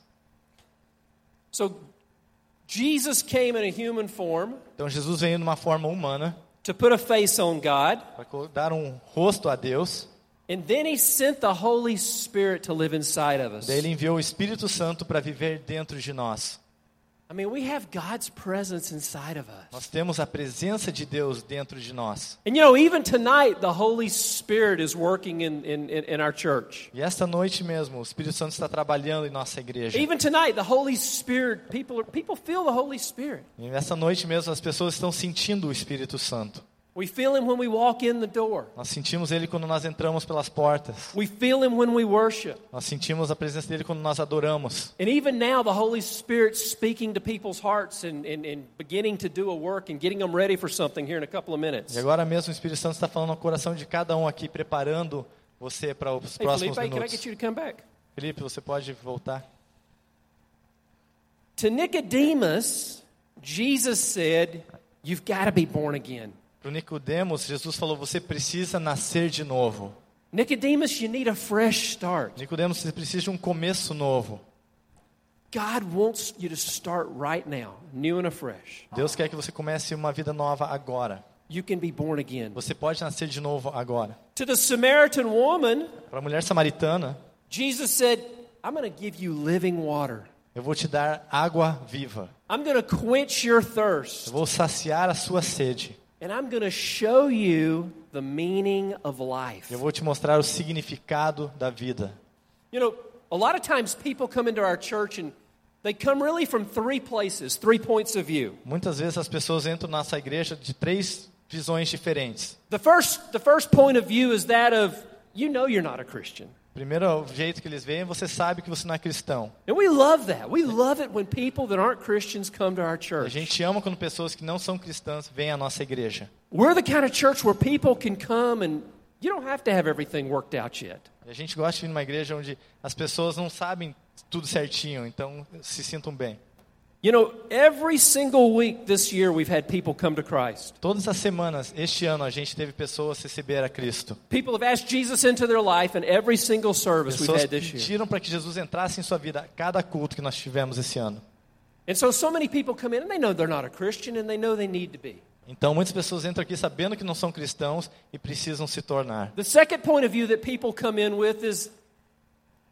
So Jesus came in a human form Então Jesus veio numa forma humana to put a face on God, para dar um rosto a Deus. and then he sent the Holy Spirit to live inside of us. Daí ele enviou o Espírito Santo para viver dentro de nós. Nós temos a presença de Deus dentro de nós. And you know, even tonight, the Holy Spirit is working in, in, in, in our church. E esta noite mesmo, o Espírito Santo está trabalhando em nossa igreja. Even tonight, the Holy Spirit, people, people feel the Holy Spirit. E nessa noite mesmo as pessoas estão sentindo o Espírito Santo. We feel Him when we walk in the door, Nós sentimos ele quando nós entramos pelas portas. we feel Him when we worship. Nós sentimos a presença dele quando nós adoramos. And even now, the Holy Spirit's speaking to people's hearts and, and, and beginning to do a work and getting them ready for something here in a couple of minutes. E agora mesmo o Espírito Santo está falando no coração de cada um aqui, preparando você para os Hey, próximos Felipe, can I minutos. get you to come back? Felipe, você pode voltar? To Nicodemus, Jesus said, You've got to be born again. Para Nicodemos, Jesus falou: você precisa nascer de novo. Nicodemus, you need a fresh start. Nicodemos, você precisa de um começo novo. God wants you to start right now, new and afresh. Deus quer que você comece uma vida nova agora. You can be born again. Você pode nascer de novo agora. To the Samaritan woman, Para a mulher samaritana, Jesus said, I'm going to give you living water. eu vou te dar água viva. I'm going to quench your Eu thirst. vou saciar a sua sede. And I'm going to show you the meaning of life. Eu vou te mostrar o significado da vida. You know, a lot of times people come into our church and they come really from three places, three points of view. Muitas vezes as pessoas entram na nossa igreja de três visões diferentes. The first, the first point of view is that of, you know you're not a Christian. Primeiro o jeito que eles veem, você sabe que você não é cristão. And we love that. We love it when people that aren't Christians come to our A church. gente ama quando pessoas que não são cristãs vêm à nossa igreja. We're the kind of church where people can come and you don't have to have everything worked out yet. A gente gosta de ir numa igreja onde as pessoas não sabem tudo certinho, então se sintam bem. You know, every single week this year we've had people come to Christ. Todas as semanas, este ano, a gente teve pessoas receber a Cristo. People have asked Jesus into their life in every single service we've Pessoas had this year. pediram para que Jesus entrasse em sua vida a cada culto que nós tivemos esse ano. And so, so many people come in and they know they're not a Christian and they know they need to be. Então, muitas pessoas entram aqui sabendo que não são cristãos e precisam se tornar. The second point of view that people come in with is,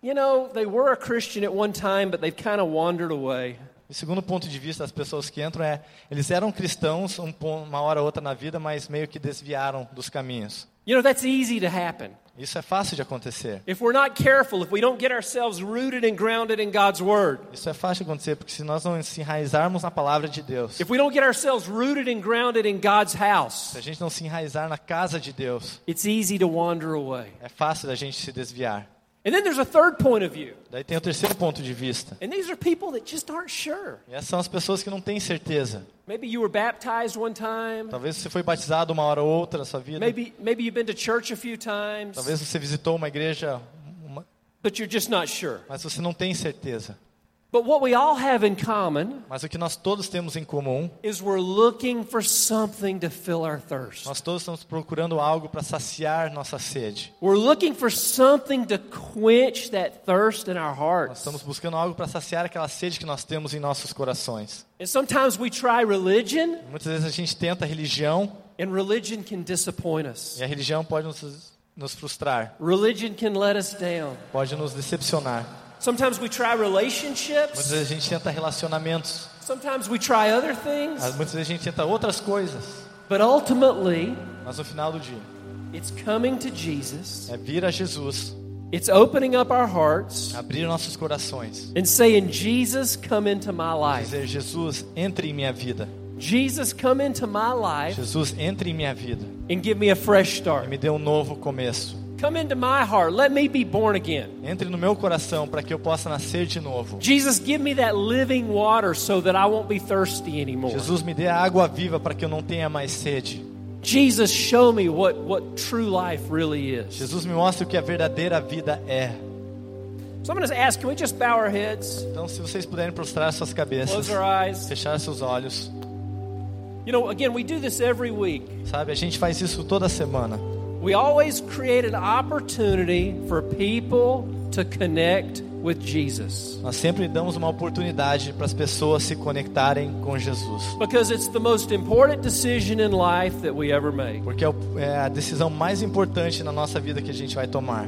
you know, they were a Christian at one time, but they've kind of wandered away. O segundo ponto de vista das pessoas que entram é, eles eram cristãos um uma hora ou outra na vida, mas meio que desviaram dos caminhos. You know, that's easy to happen. Isso é fácil de acontecer. If we're not careful, if we don't get ourselves rooted and grounded in God's Word, Isso é fácil de acontecer porque se nós não se enraizarmos na palavra de Deus, if we don't get ourselves rooted and grounded in God's house, se a gente não se enraizar na casa de Deus, it's easy to wander away. é fácil da gente se desviar. And then there's a third point of view. Daí tem o terceiro ponto de vista. And these are people that just aren't sure. E essas são as pessoas que não têm certeza. Maybe you were baptized one time. Talvez você foi batizado uma hora ou outra na sua vida. Maybe maybe you've been to church a few times, Talvez você visitou uma igreja, uma- but you're just not sure. mas você não tem certeza. But what we all have in common Mas o que nós todos temos em comum, is we're looking for something to fill our thirst. nós todos estamos procurando algo para saciar nossa sede. We're looking for something to quench that thirst in our Nós hearts. estamos buscando algo para saciar aquela sede que nós temos em nossos corações. And sometimes we try religion, Muitas vezes a gente tenta a religião and religion can disappoint us. e a religião pode nos, nos frustrar, Religion can let us down. pode nos decepcionar. Sometimes we try Muitas relationships. vezes a gente tenta relacionamentos, Sometimes we try other things. muitas vezes a gente tenta outras coisas, But ultimately, mas no final do dia it's coming to Jesus. é vir a Jesus, It's opening up our hearts abrir nossos corações, and saying, Jesus, come into my life. dizer Jesus entre em minha vida, Jesus, come into my life Jesus entre em minha vida and give me a fresh e start. me dê um novo começo. Come into my heart. Let me be born again. Entre no meu coração para que eu possa nascer de novo. Jesus, give me that living water so that I won't be thirsty anymore. Jesus me dê a água viva para que eu não tenha mais sede. Jesus, show me what, what true life really is. Jesus me mostra o que a verdadeira vida é. So I'm going to ask, can we just bow our heads, Então, se vocês puderem prostrar suas cabeças, close our eyes? fechar seus olhos, You know, again, we do this every week. sabe? A gente faz isso toda semana. We always create an opportunity for people to connect with Jesus Nós sempre damos uma oportunidade para as pessoas se conectarem com Jesus. because it's the most important decision in life that we ever make. Porque é é a decisão mais importante na nossa vida que a gente vai tomar.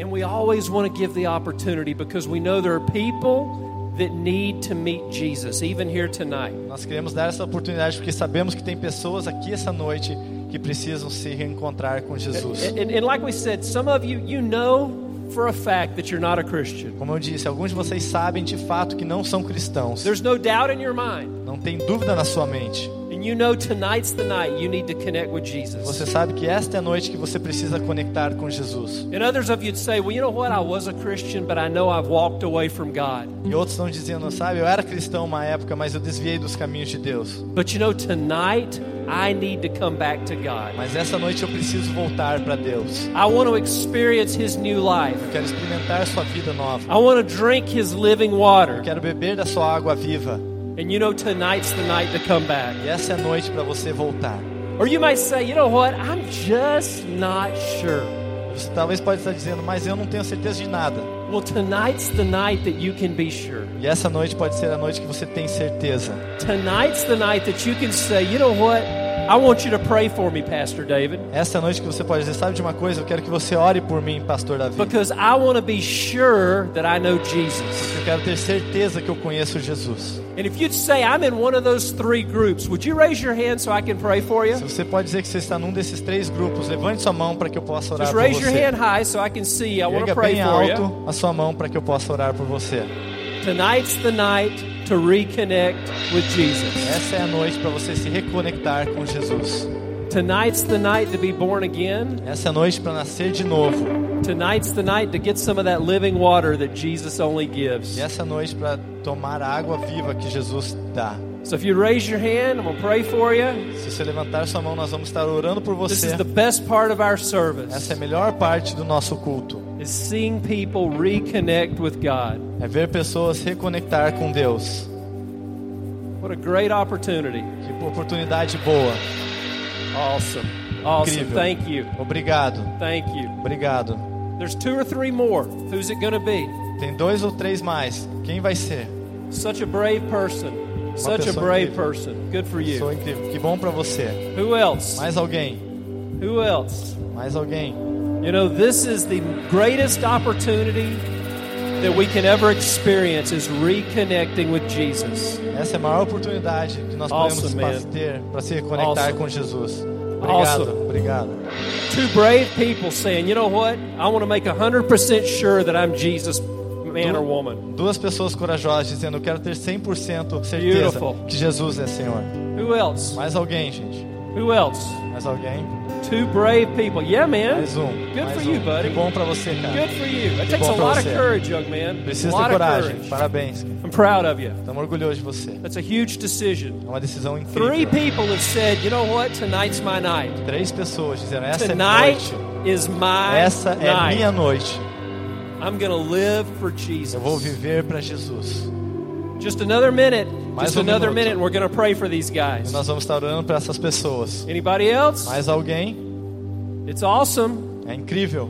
And we always want to give the opportunity because we know there are people that need to meet Jesus, even here tonight. Nós queremos dar essa oportunidade porque sabemos que tem pessoas aqui essa noite que precisam se reencontrar com Jesus. And, and like we said, some of you, you know for a fact that you're not a Christian. Como eu disse, alguns de vocês sabem de fato que não são cristãos. There's no doubt in your mind. Não tem dúvida na sua mente. And you know tonight's the night you need to connect with Você Jesus. sabe que esta é a noite que você precisa conectar com Jesus. And others of you'd say, well, you know what? I was a Christian, but I know I've walked away from God. E outros estão dizendo, sabe, eu era cristão uma época, mas eu desviei dos caminhos de Deus. But you know, tonight I need to come back to God. Mas essa noite eu preciso voltar para Deus. I want to experience His new life. Eu quero experimentar sua vida nova. I want to drink His living water. Eu quero beber da sua água viva. And you know, tonight's the night to come back. E essa é a noite para você voltar. Or you might say, you know what? I'm just not sure. Você talvez pode estar dizendo, mas eu não tenho certeza de nada. Well, tonight's the night that you can be sure. E essa noite pode ser a noite que você tem certeza. Tonight's the night that you can say, you know what? I want you to pray for me, Pastor David, Essa é noite que você pode dizer, sabe de uma coisa? Eu quero que você ore por mim, pastor Davi. because I want to be sure that I know Jesus. Eu quero ter certeza que eu conheço Jesus. And if you'd say, I'm in one of those three groups, would you raise your hand so I can pray for you? Se você pode dizer que você está num desses três grupos, levante sua mão para que eu possa orar Just por raise your hand high so I can see you. I want to pray bem for you. alto a sua mão para que eu possa orar por você. Tonight's the night to reconnect with Jesus. Essa é a noite para você se reconectar com Jesus. Tonight's the night to be born again. Essa é a noite para nascer de novo. Tonight's the night to get some of that living water that Jesus only gives. E essa é noite para tomar a água viva que Jesus dá. So if you raise your hand, I'm pray for you. Se você levantar sua mão, nós vamos estar orando por This você. is the best part of our Essa service é a melhor parte do nosso culto. is seeing people reconnect with God. É ver pessoas reconectar com Deus. What a great opportunity. Que oportunidade boa. Awesome. Awesome. Incrível. Thank you. Obrigado. Thank you. Obrigado. There's two or three more. Who's it going to be? Tem dois ou três mais. Quem vai ser? Such a brave person. Such a brave incrível. person. Good for you. Sou incrível. Que bom para você. Who else? Mais alguém? Who else? Mais alguém? You know, this is the greatest opportunity that we can ever experience is reconnecting with Jesus. Essa é a maior oportunidade que nós Awesome, podemos man. ter para se reconectar Awesome. com Jesus. Obrigado. Awesome. Obrigado. Two brave people saying, you know what? I want to make 100% sure that I'm Jesus, man or woman. Duas pessoas corajosas dizendo: Eu quero ter 100% certeza Beautiful. que Jesus é Senhor. Who else? Mais alguém, gente? Who else? Mais alguém? Two brave people. Yeah, man. Mais um. Good mais for um. you, buddy. Que bom pra você, cara. Good for you. Que takes a lot of courage, young man. Precisa of coragem. Parabéns. I'm proud of you. Estamos orgulhosos de você. That's a huge decision. É uma decisão Three incrível. people have said, you know what? Tonight's my night. Três pessoas dizendo: essa é Tonight noite. is my Essa é night. minha noite. I'm going to live for Jesus. Eu vou viver para Jesus. Just another minute. Mais Just um another minuto. minute. We're going to pray for these E guys. nós vamos estar orando para essas pessoas. Anybody else? Mais alguém? It's awesome. É incrível.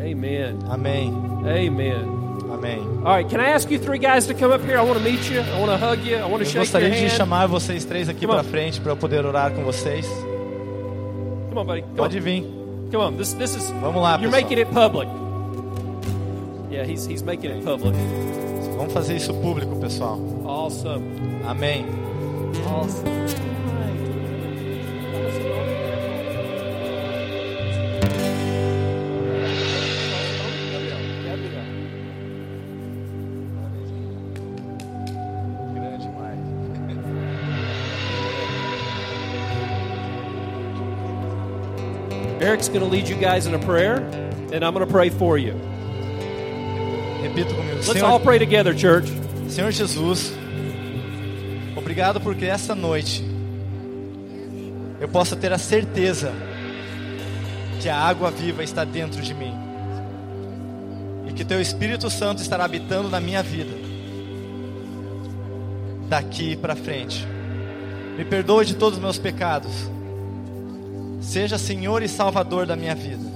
Amen. Amém. Amen. Amém. All right, can I ask you three guys to come up here? I want to meet you. I want to hug you. I want to shake your gostaria de hand. chamar vocês três aqui para frente para eu poder orar com vocês. Come on, buddy. Come Pode on. vir. Come on. This this is Vamos lá, You're pessoal. making it public. Yeah, he's he's making it public. Vamos fazer isso público, pessoal. Awesome. Amém. Awesome. Eric's going to lead you guys in a prayer, and I'm going to pray for you. Repita comigo. Let's all Senhor, pray together, church. Senhor Jesus, obrigado porque essa noite eu possa ter a certeza que a água viva está dentro de mim e que Teu Espírito Santo estará habitando na minha vida daqui para frente. Me perdoe de todos os meus pecados. Seja Senhor e Salvador da minha vida.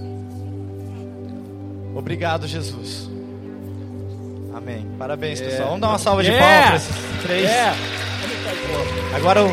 Obrigado, Jesus. Amém. Parabéns, pessoal. Vamos dar uma salva de Yeah. palmas para esses três. Yeah. Agora o,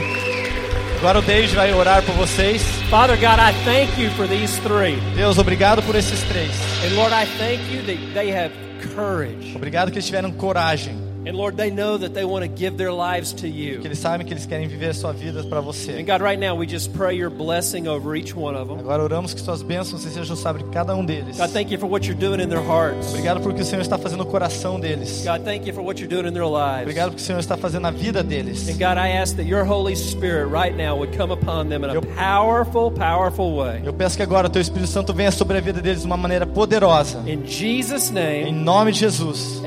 agora o Deide vai orar por vocês. Father God, I thank you for these three. Deus, obrigado por esses três. And Lord, I thank you that they have courage. Obrigado que eles tiveram coragem. And Lord, they know that they want to give their lives to Que you. eles sabem que eles querem viver a sua vida para você. And God, right now, we just pray your blessing over each one of them. Agora oramos que suas bênçãos sejam sobre cada um deles. God, thank you for what you're doing in their hearts. Obrigado porque o Senhor está fazendo o coração deles. God, thank you for what you're doing in their lives. Obrigado porque o Senhor está fazendo a vida deles. And God, I ask that your Holy Spirit right now would come upon them in a Eu- powerful, powerful way. Eu peço que agora o teu Espírito Santo venha sobre a vida deles de uma maneira poderosa. In Jesus' Em name, nome de Jesus.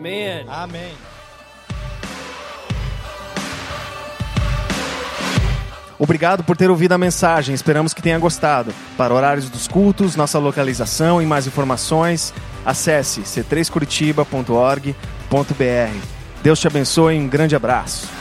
Amen. Amém. Obrigado por ter ouvido a mensagem, esperamos que tenha gostado. Para horários dos cultos, nossa localização e mais informações, acesse c3curitiba.org.br. Deus te abençoe e um grande abraço.